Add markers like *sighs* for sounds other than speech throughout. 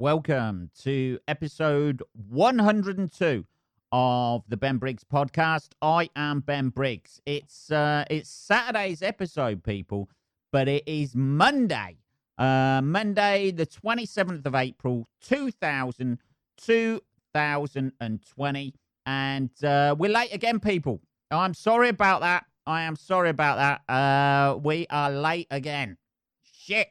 welcome to episode 102 of the Ben Briggs podcast. I am Ben Briggs. It's uh, it's Saturday's episode, people, but it is Monday, uh, Monday the 27th of April, 2000, 2020, and uh, we're late again, people. I'm sorry about that. I am sorry about that. Uh, we are late again. Shit.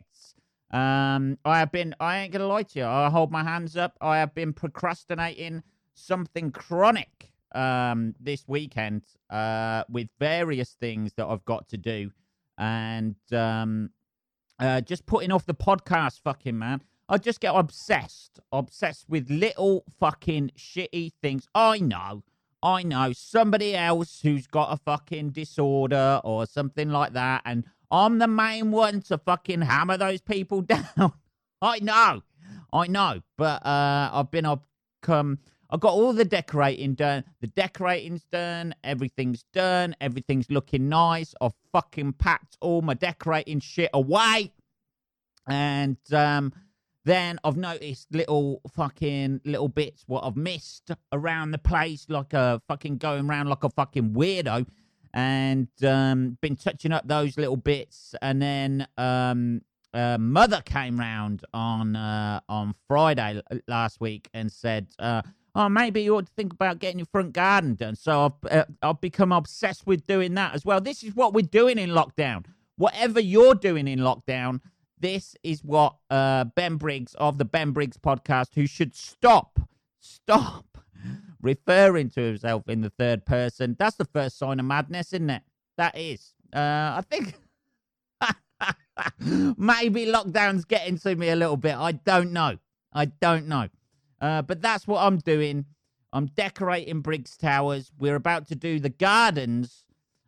Um, I have been, I ain't gonna lie to you, I hold my hands up. I have been procrastinating something chronic um, this weekend uh, with various things that I've got to do and um, uh, just putting off the podcast, fucking man. I just get obsessed, obsessed with little fucking shitty things. I know, I know somebody else who's got a fucking disorder or something like that, and I'm the main one to fucking hammer those people *laughs* down. I know, I know, but uh, I've been I've come. I've got all the decorating done. The decorating's done. Everything's done. Everything's looking nice. I've fucking packed all my decorating shit away. And um, then I've noticed little fucking little bits what I've missed around the place, like a fucking going around like a fucking weirdo and um, been touching up those little bits. And then um, uh, mother came round on uh, on Friday last week and said, uh, "Oh, maybe you ought to think about getting your front garden done." So I've uh, I've become obsessed with doing that as well. This is what we're doing in lockdown. Whatever you're doing in lockdown, this is what uh, Ben Briggs of the Ben Briggs podcast, who should stop, stop referring to himself in the third person. That's the first sign of madness, isn't it? That is. Uh, I think *laughs* maybe lockdown's getting to me a little bit. I don't know. I don't know. Uh, but that's what I'm doing. I'm decorating Briggs Towers. We're about to do the gardens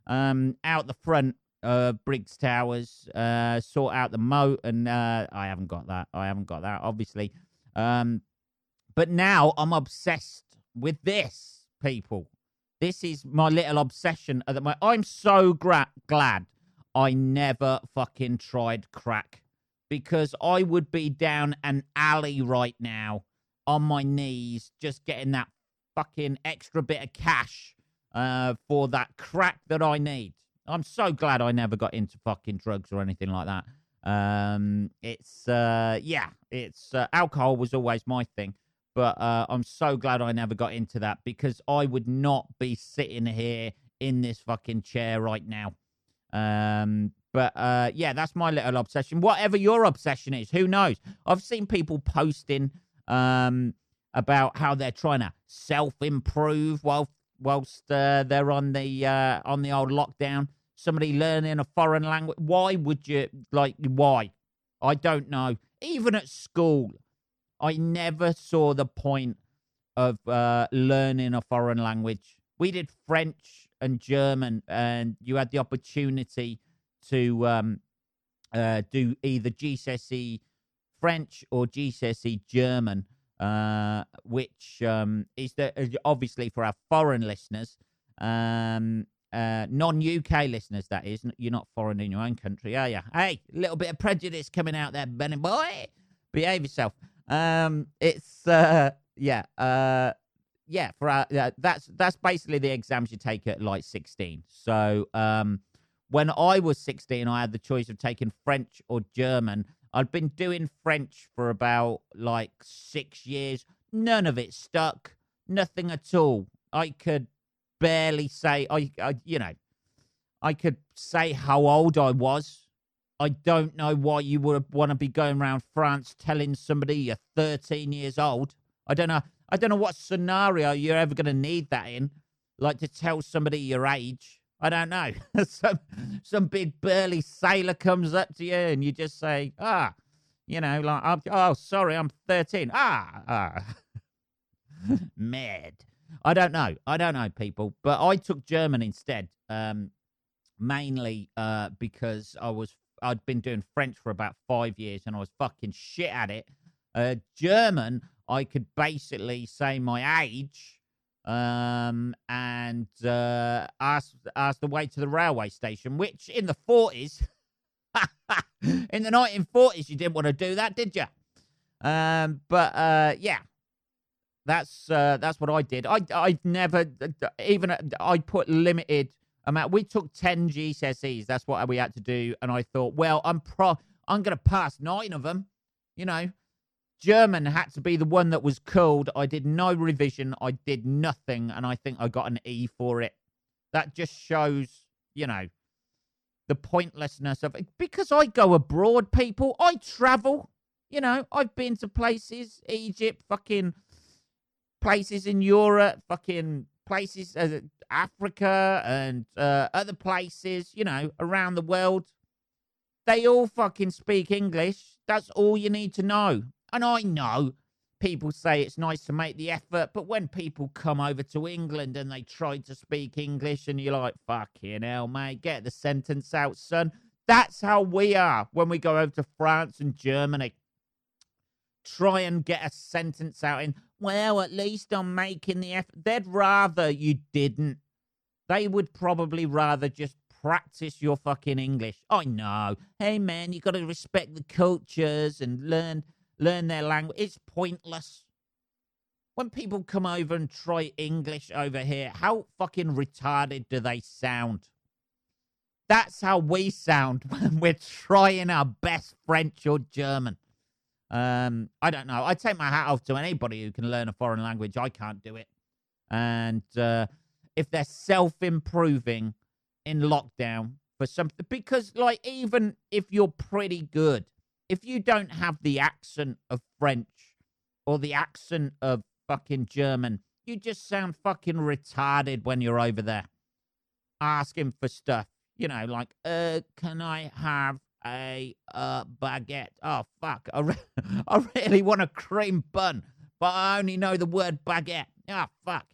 um, out the front of Briggs Towers, uh, sort out the moat, and uh, I haven't got that. I haven't got that, obviously. Um, but now I'm obsessed with this, people. This is my little obsession at the moment. I'm so gra- glad I never fucking tried crack because I would be down an alley right now on my knees just getting that fucking extra bit of cash uh, for that crack that I need. I'm so glad I never got into fucking drugs or anything like that. Um, it's uh, yeah, it's uh, alcohol was always my thing, but uh, I'm so glad I never got into that because I would not be sitting here in this fucking chair right now. Um, but uh, yeah, that's my little obsession. Whatever your obsession is, who knows? I've seen people posting um, about how they're trying to self improve while whilst uh, they're on the uh, on the old lockdown. Somebody learning a foreign language. Why would you like? Why? I don't know. Even at school, I never saw the point of uh, learning a foreign language. We did French and German, and you had the opportunity to um, uh, do either GCSE French or GCSE German, uh, which um, is the, obviously for our foreign listeners, um, uh, non-UK listeners. That is, you're not foreign in your own country, are you? Hey, a little bit of prejudice coming out there, Benny boy. Behave yourself. Um, it's uh, yeah, uh, yeah. For our, uh, that's that's basically the exams you take at like sixteen. So um, when I was sixteen, I had the choice of taking French or German. I'd been doing French for about like six years. None of it stuck. Nothing at all. I could barely say I, I you know, I could say how old I was I don't know why you would want to be going around France telling somebody you're 13 years old. I don't know. I don't know what scenario you're ever going to need that in, like to tell somebody your age. I don't know. *laughs* some some big burly sailor comes up to you and you just say, ah, you know, like, oh, sorry, I'm 13. Ah, ah. *laughs* mad. I don't know. I don't know, people. But I took German instead, um, mainly uh, because I was I'd been doing French for about five years and I was fucking shit at it. Uh, German, I could basically say my age um, and uh, ask ask the way to the railway station, which in the forties, *laughs* in the nineteen forties, you didn't want to do that, did you? Um, but uh, yeah, that's uh, that's what I did. I I never even I put limited amount. We took ten GCSEs. That's what we had to do, and I thought, well, I'm pro. I'm going to pass nine of them. You know, German had to be the one that was called. I did no revision. I did nothing, and I think I got an E for it. That just shows, you know, the pointlessness of it. Because I go abroad, people. I travel. You know, I've been to places, Egypt, fucking places in Europe, fucking places, uh, Africa, and uh, other places, you know, around the world. They all fucking speak English. That's all you need to know. And I know people say it's nice to make the effort, but when people come over to England and they try to speak English, and you're like, fucking hell, mate, get the sentence out, son. That's how we are when we go over to France and Germany. Try and get a sentence out in, well, at least I'm making the effort. They'd rather you didn't. They would probably rather just practice your fucking English. I know. Hey, man, you got to respect the cultures and learn learn their language. It's pointless. When people come over and try English over here, how fucking retarded do they sound? That's how we sound *laughs* when we're trying our best French or German. Um, I don't know. I take my hat off to anybody who can learn a foreign language. I can't do it. And uh, if they're self improving in lockdown for something, because, like, even if you're pretty good, if you don't have the accent of French or the accent of fucking German, you just sound fucking retarded when you're over there asking for stuff. You know, like, uh, can I have a uh, baguette? Oh, fuck. I, re- *laughs* I really want a cream bun, but I only know the word baguette. Oh, fuck.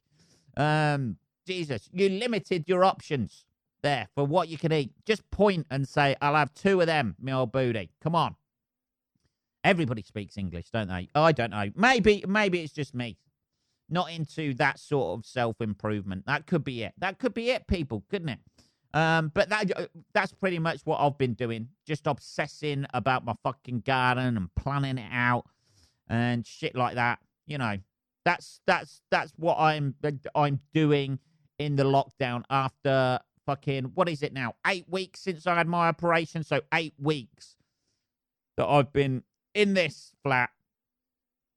Um, Jesus, you limited your options there for what you can eat. Just point and say, I'll have two of them, me old booty. Come on. Everybody speaks English, don't they? I don't know. Maybe maybe it's just me. Not into that sort of self improvement. That could be it. That could be it, people, couldn't it? Um, but that uh, that's pretty much what I've been doing. Just obsessing about my fucking garden and planning it out and shit like that. You know, that's that's that's what I'm I'm doing in the lockdown after fucking what is it now? Eight weeks since I had my operation. So eight weeks that I've been in this flat,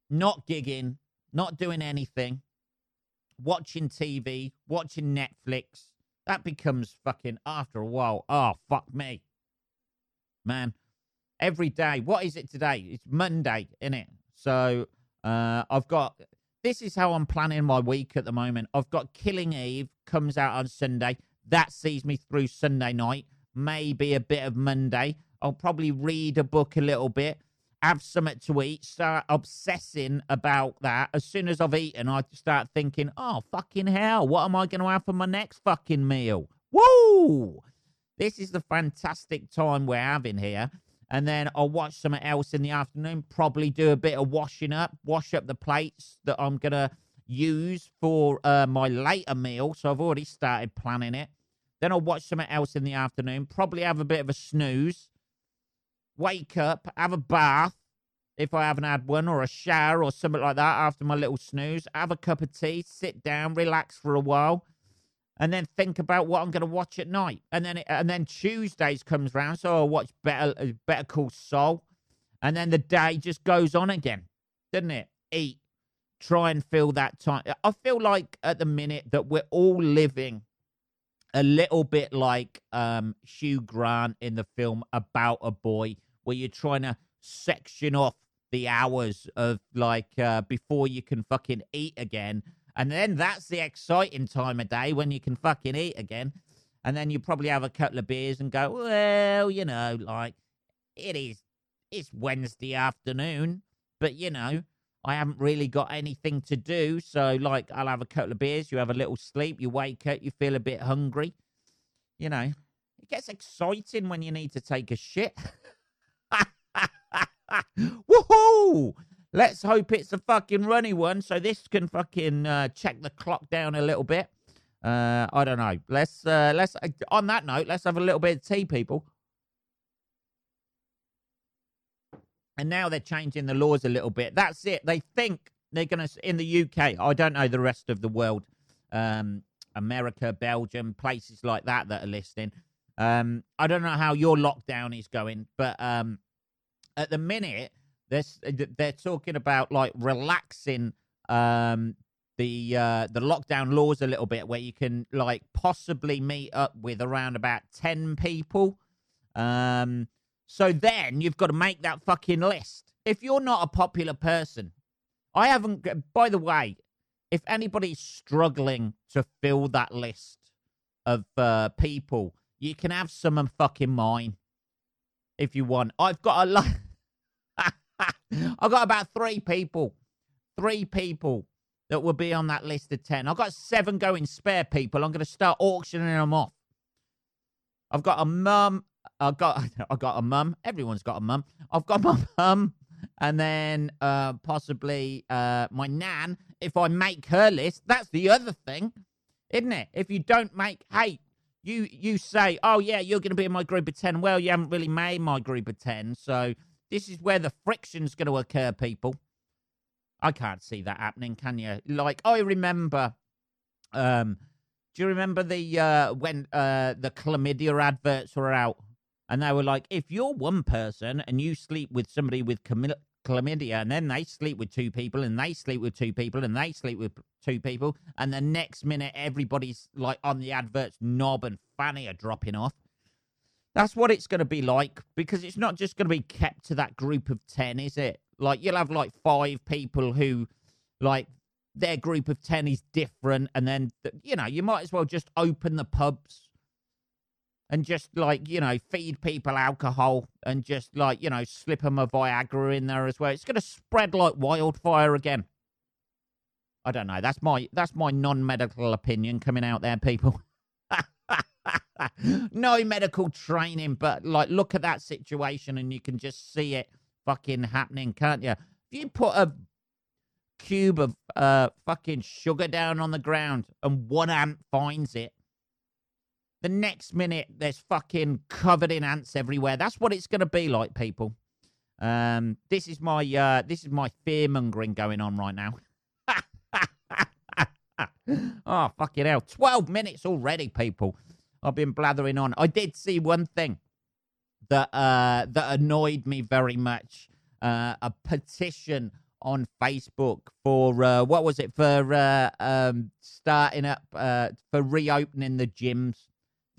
not gigging, not doing anything, watching TV, watching Netflix. That becomes fucking after a while. Oh, fuck me. Man, every day. What is it today? It's Monday, isn't it? So uh, I've got. This is how I'm planning my week at the moment. I've got Killing Eve comes out on Sunday. That sees me through Sunday night. Maybe a bit of Monday. I'll probably read a book a little bit have something to eat, start obsessing about that. As soon as I've eaten, I start thinking, oh, fucking hell, what am I going to have for my next fucking meal? Woo! This is the fantastic time we're having here. And then I'll watch something else in the afternoon, probably do a bit of washing up, wash up the plates that I'm going to use for uh, my later meal. So I've already started planning it. Then I'll watch something else in the afternoon, probably have a bit of a snooze wake up, have a bath if I haven't had one, or a shower or something like that after my little snooze, have a cup of tea, sit down, relax for a while, and then think about what I'm going to watch at night. And then it, and then Tuesdays comes round, so I'll watch Better uh, Better Call Saul, and then the day just goes on again, doesn't it? Eat, try and fill that time. I feel like at the minute that we're all living a little bit like um, Hugh Grant in the film About a Boy where you're trying to section off the hours of like uh, before you can fucking eat again. And then that's the exciting time of day when you can fucking eat again. And then you probably have a couple of beers and go, well, you know, like it is, it's Wednesday afternoon, but you know, I haven't really got anything to do. So, like, I'll have a couple of beers, you have a little sleep, you wake up, you feel a bit hungry. You know, it gets exciting when you need to take a shit. *laughs* *laughs* Woohoo! Let's hope it's a fucking runny one so this can fucking uh, check the clock down a little bit. Uh, I don't know. Let's uh, let's uh, on that note, let's have a little bit of tea, people. and now they're changing the laws a little bit. That's it. They think they're going to in the UK. I don't know the rest of the world, um, America, Belgium, places like that that are listening. Um, I don't know how your lockdown is going, but um, at the minute they're they're talking about like relaxing um, the uh, the lockdown laws a little bit, where you can like possibly meet up with around about ten people. Um, so then you've got to make that fucking list. If you're not a popular person, I haven't. By the way, if anybody's struggling to fill that list of uh, people, you can have some of fucking mine if you want. I've got a lot. *laughs* I've got about three people, three people that will be on that list of ten. I've got seven going spare people. I'm going to start auctioning them off. I've got a mum, I've got *laughs* I've got a mum. Everyone's got a mum. I've got my *laughs* mum, and then uh, possibly uh, my nan. If I make her list, that's the other thing, isn't it? If you don't make, hey, you you say, oh yeah, you're going to be in my group of ten. Well, you haven't really made my group of ten, so this is where the friction's going to occur, people. I can't see that happening, can you? Like I remember, um, do you remember the uh, when uh, the chlamydia adverts were out? and they were like, if you're one person and you sleep with somebody with chlamydia, and then they sleep with two people, and they sleep with two people, and they sleep with two people, and the next minute everybody's like on the adverts, knob and fanny are dropping off. That's what it's going to be like because it's not just going to be kept to that group of 10, is it? Like, you'll have like five people who, like, their group of 10 is different, and then, you know, you might as well just open the pubs and just like you know feed people alcohol and just like you know slip them a Viagra in there as well. It's going to spread like wildfire again. I don't know. That's my that's my non-medical opinion coming out there, people. *laughs* no medical training, but like look at that situation and you can just see it fucking happening, can't you? If you put a cube of uh fucking sugar down on the ground and one ant finds it the next minute, there's fucking covered in ants everywhere. That's what it's going to be like, people. Um, this is my uh, this is my fear mongering going on right now. *laughs* oh fucking hell! Twelve minutes already, people. I've been blathering on. I did see one thing that uh, that annoyed me very much. Uh, a petition on Facebook for uh, what was it for uh, um, starting up uh, for reopening the gyms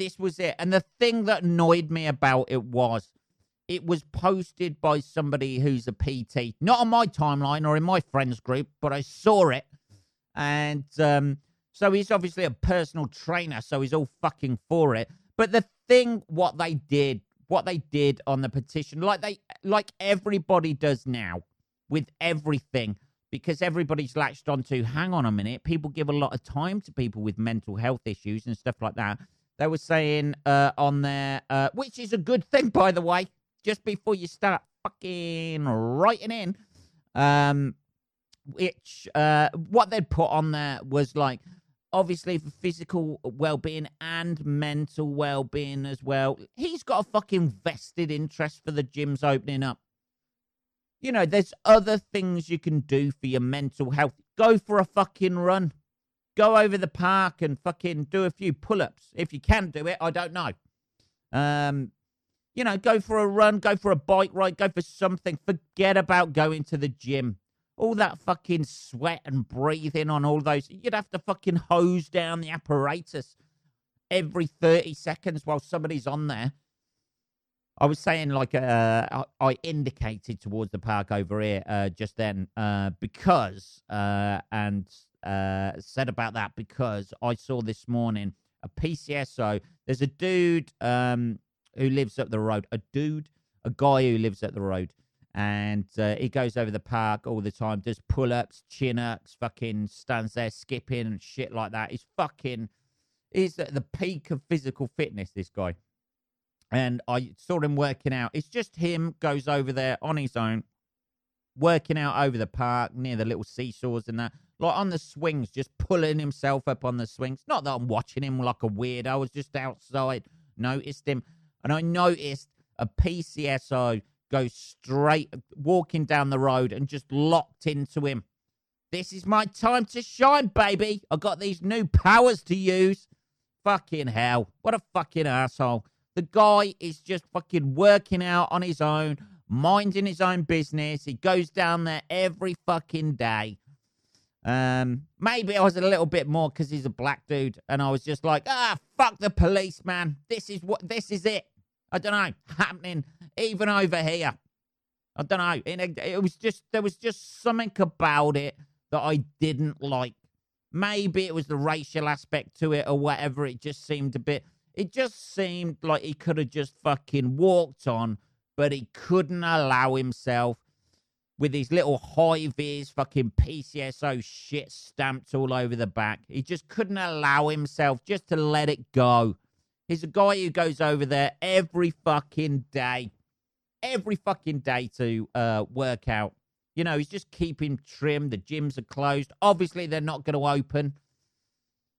this was it. And the thing that annoyed me about it was it was posted by somebody who's a PT, not on my timeline or in my friends group, but I saw it. And um, so he's obviously a personal trainer, so he's all fucking for it. But the thing, what they did, what they did on the petition, like they, like everybody does now with everything, because everybody's latched onto. Hang on a minute, people give a lot of time to people with mental health issues and stuff like that. They were saying uh, on there, uh, which is a good thing, by the way, just before you start fucking writing in, um, which uh, what they'd put on there was like, obviously for physical well-being and mental well-being as well. He's got a fucking vested interest for the gyms opening up. You know, there's other things you can do for your mental health. Go for a fucking run. Go over the park and fucking do a few pull ups. If you can do it, I don't know. Um, you know, go for a run, go for a bike ride, go for something. Forget about going to the gym. All that fucking sweat and breathing on all those. You'd have to fucking hose down the apparatus every 30 seconds while somebody's on there. I was saying, like, uh, I indicated towards the park over here uh, just then uh, because, uh, and uh, said about that because I saw this morning a PCSO. There's a dude um, who lives up the road, a dude, a guy who lives up the road, and uh, he goes over the park all the time, does pull ups, chin ups, fucking stands there skipping and shit like that. He's fucking, he's at the peak of physical fitness, this guy. And I saw him working out. It's just him goes over there on his own, working out over the park near the little seesaws and that like on the swings, just pulling himself up on the swings. Not that I'm watching him like a weirdo. I was just outside, noticed him, and I noticed a PCSO go straight, walking down the road and just locked into him. This is my time to shine, baby. I got these new powers to use. Fucking hell. What a fucking asshole. The guy is just fucking working out on his own, minding his own business. He goes down there every fucking day. Um, maybe I was a little bit more because he's a black dude, and I was just like, ah, fuck the police, man. This is what this is it. I don't know, *laughs* happening even over here. I don't know. It, it was just there was just something about it that I didn't like. Maybe it was the racial aspect to it or whatever. It just seemed a bit. It just seemed like he could have just fucking walked on, but he couldn't allow himself with his little high vis fucking PCSO shit stamped all over the back. He just couldn't allow himself just to let it go. He's a guy who goes over there every fucking day, every fucking day to uh, work out. You know, he's just keeping trim. The gyms are closed. Obviously, they're not going to open.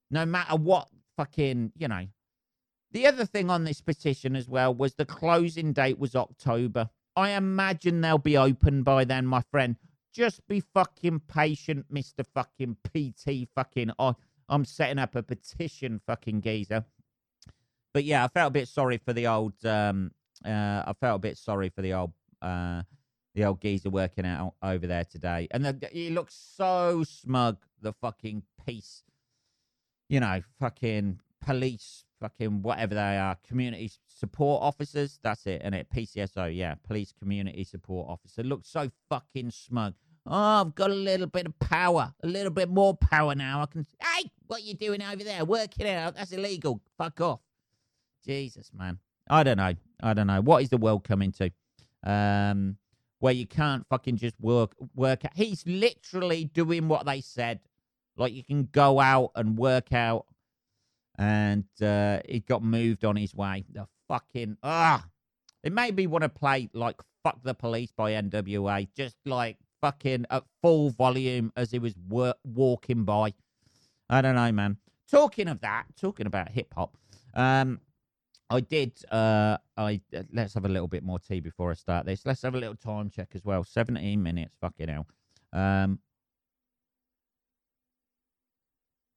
No matter what fucking, you know. The other thing on this petition as well was the closing date was October. I imagine they'll be open by then, my friend. Just be fucking patient, Mr. fucking PT fucking. I, I'm setting up a petition, fucking geezer. But yeah, I felt a bit sorry for the old. Um, uh, I felt a bit sorry for the old. Uh, the old geezer working out over there today, and the, he looks so smug. The fucking piece, you know, fucking police, fucking whatever they are, community support officers. That's it, and it PCSO, yeah, police community support officer. Looks so fucking smug. Oh, I've got a little bit of power, a little bit more power now. I can. Hey, what you doing over there? Working out? That's illegal. Fuck off. Jesus, man. I don't know. I don't know. What is the world coming to? Um, where you can't fucking just work work out. He's literally doing what they said. Like you can go out and work out and uh, he got moved on his way. The fucking ah, it made me want to play like "Fuck the Police" by N.W.A. Just like fucking at full volume as he was wor- walking by. I don't know, man. Talking of that, talking about hip hop, um, I did. Uh, I uh, let's have a little bit more tea before I start this. Let's have a little time check as well. Seventeen minutes. Fucking hell. Um,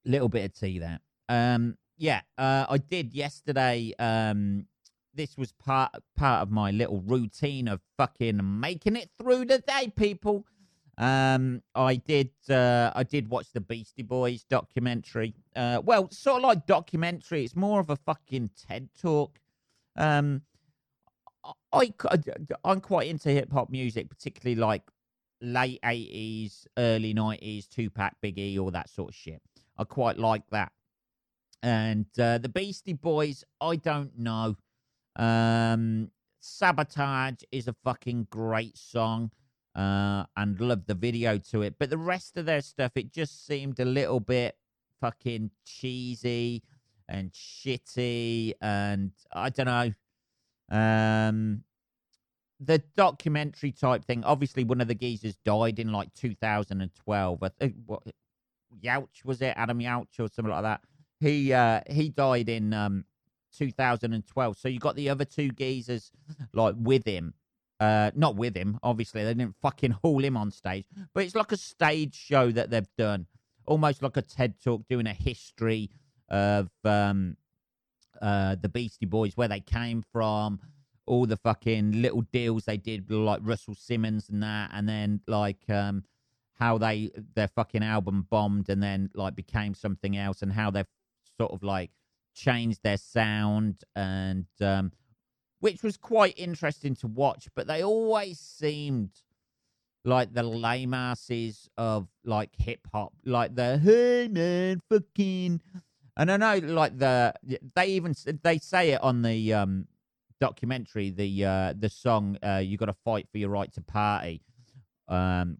little bit of tea there. Um, yeah, uh, I did yesterday. Um, this was part part of my little routine of fucking making it through the day, people. Um, I did. Uh, I did watch the Beastie Boys documentary. Uh, well, sort of like documentary. It's more of a fucking TED talk. Um, I, I I'm quite into hip hop music, particularly like late eighties, early nineties, Tupac, Biggie, all that sort of shit. I quite like that. And uh, the Beastie Boys, I don't know. Um, Sabotage is a fucking great song. Uh, and love the video to it. But the rest of their stuff, it just seemed a little bit fucking cheesy and shitty. And I don't know. Um, the documentary type thing. Obviously, one of the geezers died in like 2012. I think what Yauch was it? Adam Yauch or something like that. He uh he died in um 2012. So you got the other two geezers like with him. Uh not with him, obviously. They didn't fucking haul him on stage. But it's like a stage show that they've done. Almost like a TED talk doing a history of um uh the Beastie Boys, where they came from, all the fucking little deals they did like Russell Simmons and that, and then like um how they their fucking album bombed and then like became something else and how they've sort of like changed their sound and um, which was quite interesting to watch. But they always seemed like the lame asses of like hip hop, like the hey man, fucking. And I know, like the they even they say it on the um documentary, the uh the song uh "You Got to Fight for Your Right to Party," um,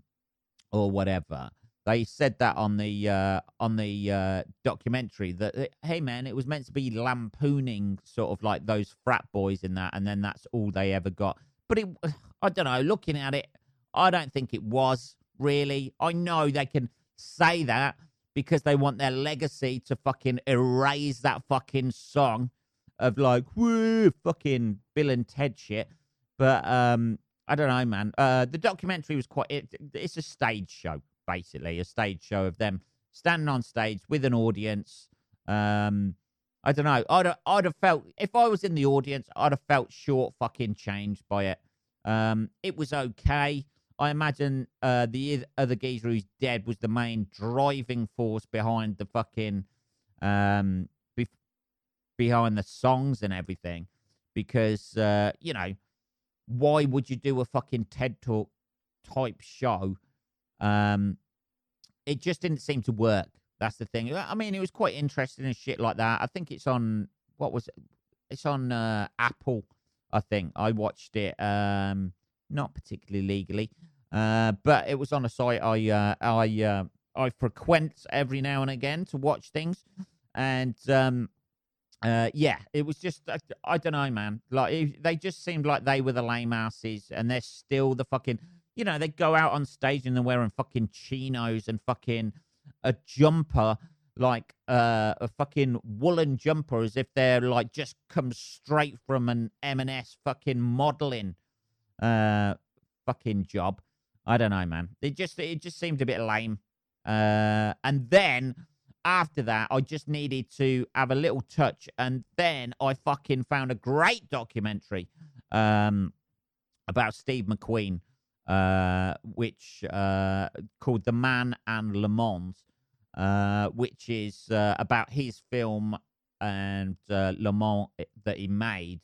or whatever they said that on the uh, on the uh, documentary that uh, hey man, it was meant to be lampooning sort of like those frat boys in that, and then that's all they ever got. But it, *sighs* I don't know. Looking at it, I don't think it was really. I know they can say that because they want their legacy to fucking erase that fucking song of like woo fucking Bill and Ted shit. But um, I don't know, man. Uh, the documentary was quite. It, it's a stage show, basically, a stage show of them standing on stage with an audience. Um, I don't know. I'd have, I'd have felt if I was in the audience, I'd have felt short fucking changed by it. Um, it was okay. I imagine uh, the other geezer who's dead was the main driving force behind the fucking um, be- behind the songs and everything, because uh, you know why would you do a fucking TED talk type show? Um, it just didn't seem to work. That's the thing. I mean, it was quite interesting and shit like that. I think it's on what was it? It's on uh, Apple. I think I watched it. Um, not particularly legally, uh, but it was on a site I uh, I uh, I frequent every now and again to watch things, and um, uh, yeah, it was just I, I don't know, man. Like they just seemed like they were the lame asses, and they're still the fucking. You know, they go out on stage and they're wearing fucking chinos and fucking a jumper like uh, a fucking woolen jumper as if they're like just come straight from an M&S fucking modeling uh, fucking job. I don't know, man. It just it just seemed a bit lame. Uh, and then after that, I just needed to have a little touch, and then I fucking found a great documentary um, about Steve McQueen, uh, which uh, called "The Man and Le Mans." Uh, which is uh, about his film and uh, Le Mans that he made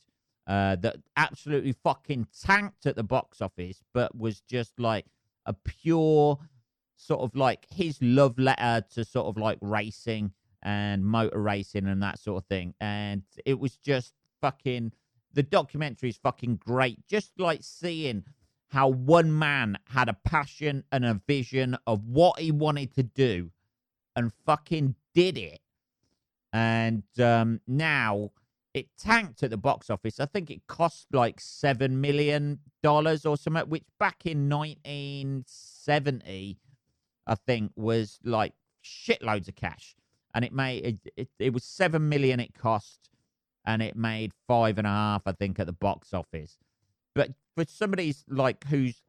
uh, that absolutely fucking tanked at the box office, but was just like a pure sort of like his love letter to sort of like racing and motor racing and that sort of thing. And it was just fucking the documentary is fucking great. Just like seeing how one man had a passion and a vision of what he wanted to do and fucking did it. And um, now it tanked at the box office. I think it cost like seven million dollars or something, which back in 1970, I think was like shitloads of cash. And it made it, it, it was seven million it cost, and it made five and a half, I think, at the box office. But for somebody's like who's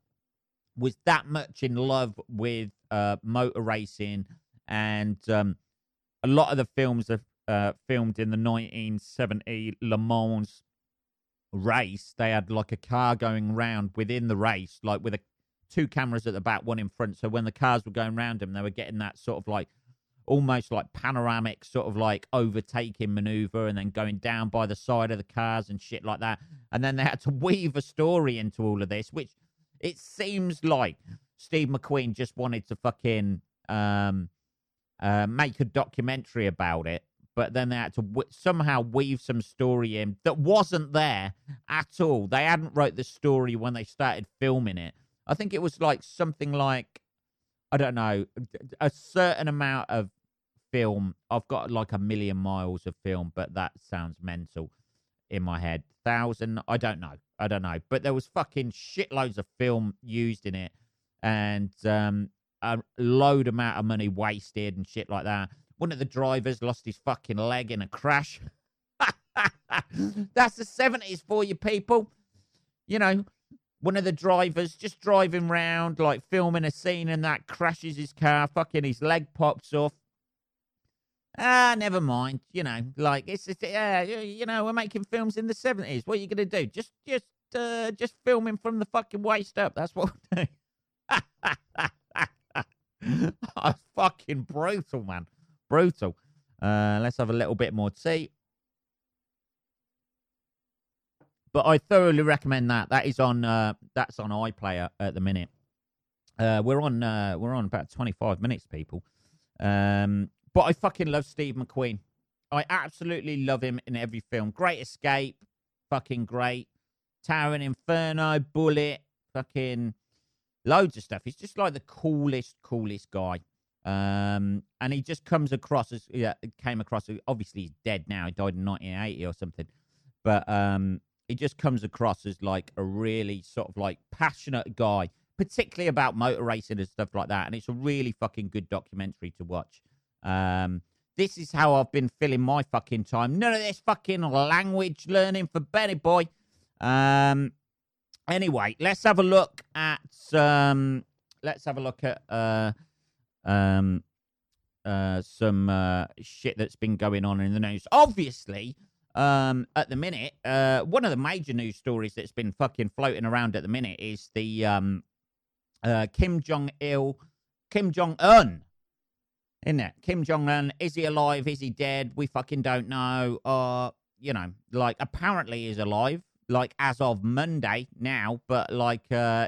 was that much in love with uh, motor racing and um, a lot of the films are uh, filmed in the 1970 Le Mans race. They had like a car going round within the race, like with a two cameras at the back, one in front. So when the cars were going round them, they were getting that sort of like almost like panoramic sort of like overtaking maneuver and then going down by the side of the cars and shit like that. And then they had to *laughs* weave a story into all of this, which it seems like Steve McQueen just wanted to fucking um uh, make a documentary about it, but then they had to w- somehow weave some story in that wasn't there at all. They hadn't wrote the story when they started filming it. I think it was like something like I don't know a certain amount of film. I've got like a million miles of film, but that sounds mental in my head. Thousand, I don't know, I don't know. But there was fucking shitloads of film used in it, and um, a load amount of money wasted and shit like that. One of the drivers lost his fucking leg in a crash. *laughs* That's the 70s for you people. You know, one of the drivers just driving round, like filming a scene, and that crashes his car. Fucking his leg pops off. Ah, never mind. You know, like it's just, yeah, you know, we're making films in the seventies. What are you gonna do? Just, just, uh, just filming from the fucking waist up. That's what we do. *laughs* That's fucking brutal, man. Brutal. Uh, let's have a little bit more tea. But I thoroughly recommend that. That is on. Uh, that's on iPlayer at the minute. Uh, we're on. Uh, we're on about twenty five minutes, people. Um, but I fucking love Steve McQueen. I absolutely love him in every film. Great Escape, fucking great. Towering Inferno, Bullitt, fucking loads of stuff. He's just like the coolest, coolest guy. Um, and he just comes across as yeah, came across. Obviously, he's dead now. He died in 1980 or something. But um, he just comes across as like a really sort of like passionate guy, particularly about motor racing and stuff like that. And it's a really fucking good documentary to watch. Um, this is how I've been filling my fucking time. None of this fucking language learning for Benny boy. Um, Anyway, let's have a look at um, let's have a look at uh, um, uh, some uh, shit that's been going on in the news. Obviously, um, at the minute, uh, one of the major news stories that's been fucking floating around at the minute is the um, uh, Kim Jong Il, Kim Jong Un, isn't it? Kim Jong Un, is he alive? Is he dead? We fucking don't know. Uh, you know, like apparently he's alive, like as of Monday now, but like uh,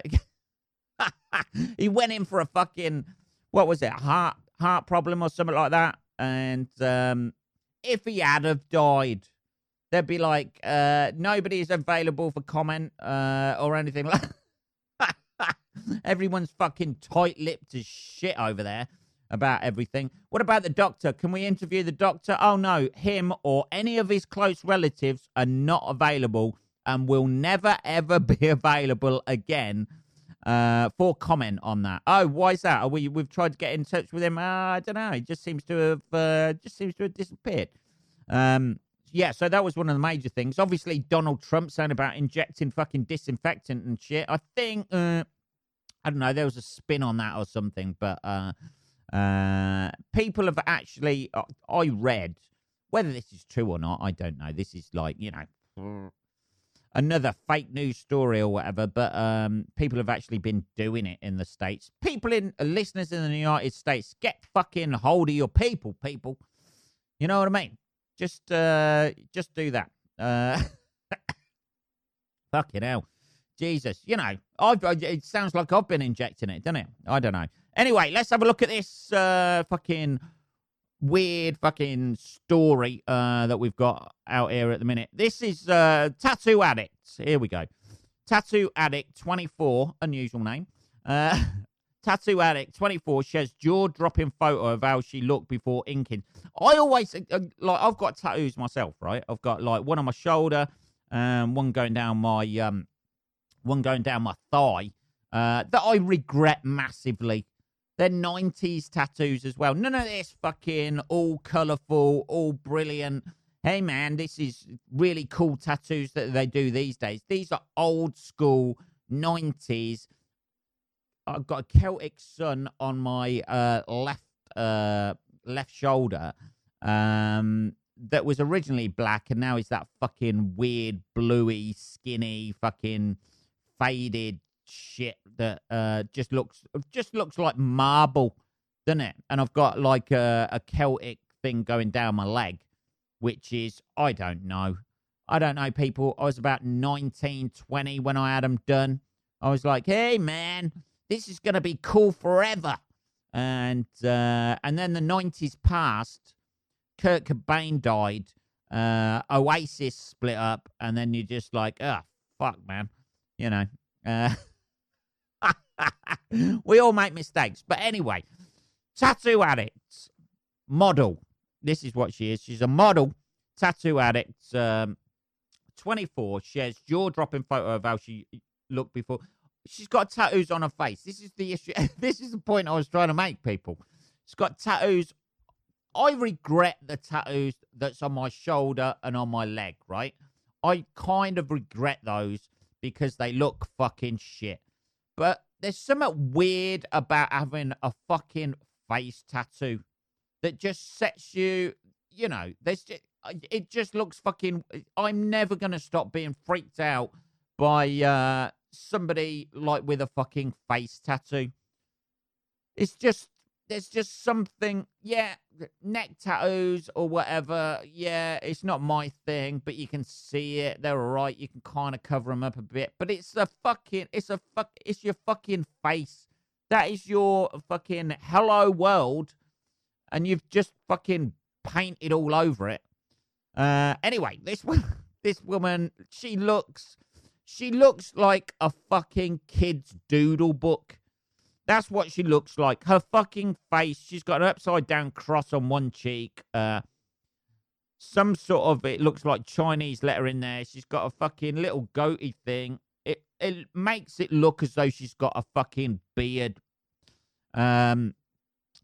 *laughs* he went in for a fucking what was it, heart heart problem or something like that, and um, if he had have died they'd be like, uh, nobody is available for comment uh, or anything like *laughs* Everyone's fucking tight lipped as shit over there about everything. What about the doctor? Can we interview the doctor? Oh no, him or any of his close relatives are not available and will never ever *laughs* be available again uh, for comment on that. Oh, why is that? Are we we've tried to get in touch with him? Uh, I don't know. He just seems to have uh, just seems to have disappeared. Um, yeah, so that was one of the major things. Obviously, Donald Trump saying about injecting fucking disinfectant and shit. I think, uh, I don't know, there was a spin on that or something, but uh, uh, people have actually, I read, whether this is true or not, I don't know. This is like, you know, another fake news story or whatever, but um, people have actually been doing it in the States. People in, uh, listeners in the United States, get fucking hold of your people, people. You know what I mean? Just uh, just do that. Uh, *laughs* fucking hell, Jesus! You know, I've, it sounds like I've been injecting it, doesn't it? I don't know. Anyway, let's have a look at this uh, fucking weird fucking story uh, that we've got out here at the minute. This is uh, Tattoo Addict. Here we go. Tattoo Addict 24, unusual name. Uh, *laughs* Tattoo Addict 24 shares jaw dropping photo of how she looked before inking. I always, uh, uh, like, I've got tattoos myself, right? I've got, like, one on my shoulder, um, one going down my, um, one going down my thigh, uh, that I regret massively. They're 90s tattoos as well. None of this fucking all colourful, all brilliant. Hey, man, this is really cool tattoos that they do these days. These are old school 90s I've got a Celtic sun on my uh, left uh, left shoulder um, that was originally black and now it's that fucking weird bluey, skinny, fucking faded shit that uh, just looks just looks like marble, doesn't it? And I've got like a, a Celtic thing going down my leg, which is I don't know. I don't know, people. I was about 19, 20 when I had them done. I was like, hey, man, this is going to be cool forever. And uh, and then the nineties passed. Kurt Cobain died. Uh, Oasis split up, and then you're just like, oh fuck, man, you know. Uh, *laughs* we all make mistakes, but anyway, tattoo addict model. This is what she is. She's a model tattoo addict. Um, 24 shares jaw dropping photo of how she looked before she's got tattoos on her face. This is the issue. *laughs* this is the point I was trying to make, people. She's got tattoos. I regret the tattoos that's on my shoulder and on my leg, right? I kind of regret those because they look fucking shit. But there's something weird about having a fucking face tattoo that just sets you, you know, there's just, it just looks fucking. I'm never going to stop being freaked out by uh, somebody like with a fucking face tattoo. It's just there's just something, yeah, neck tattoos or whatever. Yeah, it's not my thing, but you can see it. They're all right. You can kind of cover them up a bit, but it's a fucking, it's a fuck, it's your fucking face. That is your fucking hello world, and you've just fucking painted all over it. Uh, anyway, this *laughs* this woman, she looks she looks like a fucking kid's doodle book. That's what she looks like. Her fucking face. She's got an upside down cross on one cheek. Uh, some sort of it looks like Chinese letter in there. She's got a fucking little goatee thing. It it makes it look as though she's got a fucking beard. Um,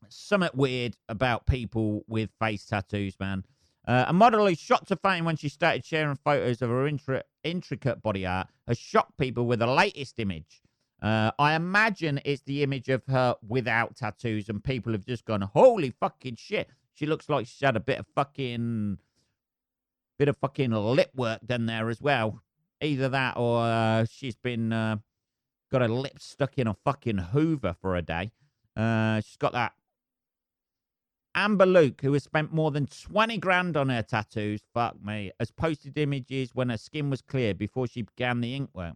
something weird about people with face tattoos, man. Uh, a model who shot to fame when she started sharing photos of her intra- intricate body art has shocked people with the latest image. Uh, I imagine it's the image of her without tattoos, and people have just gone, "Holy fucking shit!" She looks like she's had a bit of fucking, bit of fucking lip work done there as well. Either that, or uh, she's been uh, got her lip stuck in a fucking Hoover for a day. Uh, she's got that. Amber Luke, who has spent more than 20 grand on her tattoos, fuck me, has posted images when her skin was clear before she began the ink work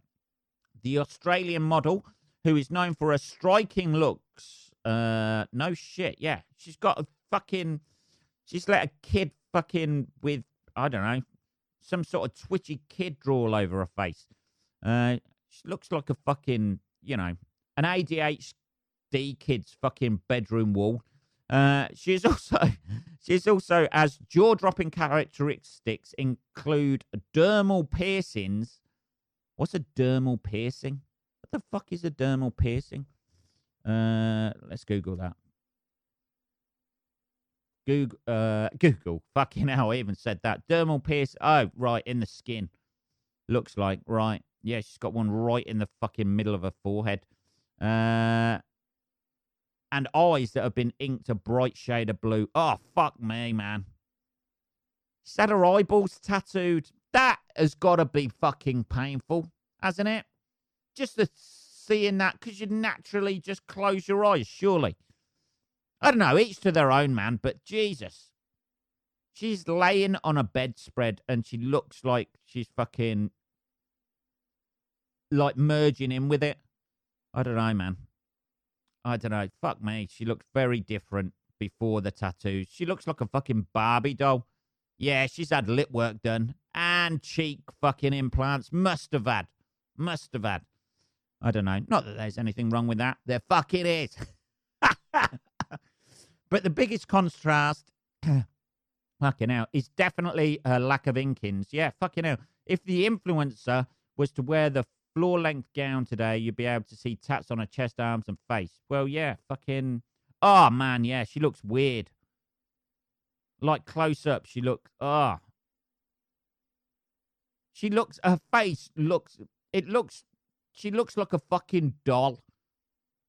the Australian model, who is known for her striking looks. Uh, no shit, yeah. She's got a fucking. She's let a kid fucking with, I don't know, some sort of twitchy kid draw all over her face. Uh, she looks like a fucking, you know, an ADHD kid's fucking bedroom wall. Uh, she's *laughs* also she's also as jaw-dropping characteristics include dermal piercings What's a dermal piercing? What the fuck is a dermal piercing? Uh, let's Google that. Google, uh, Google. *laughs* Fucking hell, I even said that. Dermal piercing. Oh, right, in the skin. Looks like, right. Yeah, she's got one right in the fucking middle of her forehead. Uh, and eyes that have been inked a bright shade of blue. Oh, fuck me, man. She's had her eyeballs tattooed. That has got to be fucking painful, hasn't it? Just the seeing that, because you naturally just close your eyes, surely. I don't know, each to their own, man, but Jesus. She's laying on a bedspread and she looks like she's fucking like merging in with it. I don't know, man. I don't know. Fuck me. She looks very different before the tattoos. She looks like a fucking Barbie doll. Yeah, she's had lip work done and cheek fucking implants. Must have had. Must have had. I don't know. Not that there's anything wrong with that. There fucking is. *laughs* but the biggest contrast, *clears throat* fucking hell, is definitely her lack of inkings. Yeah, fucking hell. If the influencer was to wear the floor length gown today, you'd be able to see tats on her chest, arms, and face. Well, yeah, fucking. Oh, man, yeah, she looks weird. Like close up, she looks. Ah, oh, she looks, her face looks, it looks, she looks like a fucking doll.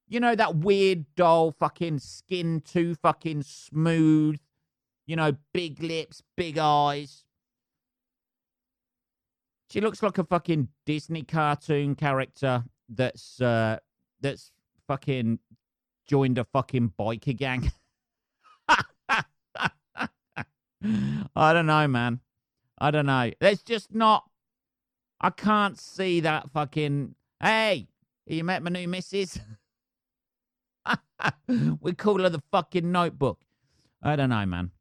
You know, that weird doll, fucking skin too fucking smooth. You know, big lips, big eyes. She looks like a fucking Disney cartoon character that's, uh, that's fucking joined a fucking biker gang. *laughs* I don't know, man. I don't know. There's just not I can't see that fucking. Hey, you met my new missus? *laughs* we call her the fucking notebook. I don't know, man.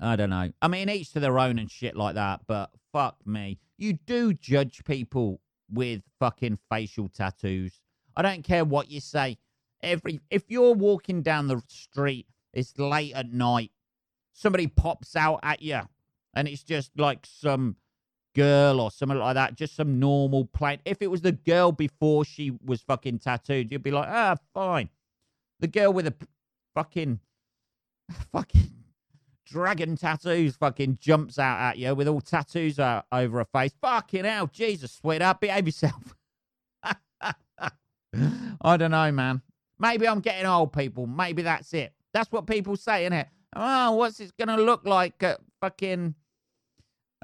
I don't know. I mean, each to their own and shit like that, but fuck me. You do judge people with fucking facial tattoos. I don't care what you say. Every if you're walking down the street, it's late at night, somebody pops out at you, and it's just like some girl or something like that, just some normal plain. If it was the girl before she was fucking tattooed, you'd be like, ah, fine. The girl with a fucking, *laughs* fucking dragon tattoos fucking jumps out at you with all tattoos out over her face. Fucking hell, Jesus, sweetheart, behave yourself. *laughs* I don't know, man. Maybe I'm getting old, people. Maybe that's it. That's what people say, isn't it? Oh, what's it going to look like at fucking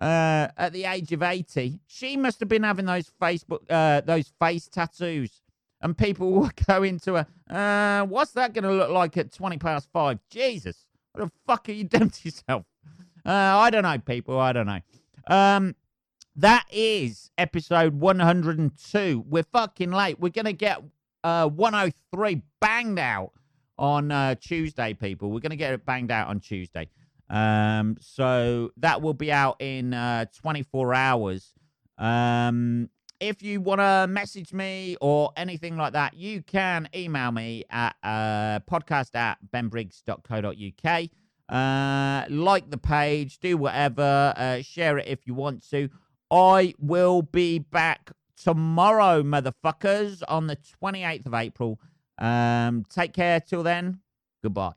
uh, at the age of 80, she must have been having those Facebook, uh, those face tattoos. And people *laughs* will go into her, uh, what's that going to look like at 20 past five? Jesus, the fuck are you *laughs* doing to yourself? Uh, I don't know, people. I don't know. Um, that is episode 102. We're fucking late. We're going to get uh, 103 banged out on uh, Tuesday, people. We're going to get it banged out on Tuesday. Um, so that will be out in uh, 24 hours. Um, if you want to message me or anything like that, you can email me at uh, podcast at benbriggs.co.uk. Uh, like the page, do whatever, uh, share it if you want to. I will be back tomorrow, motherfuckers, on the 28th of April. Um, take care till then. Goodbye.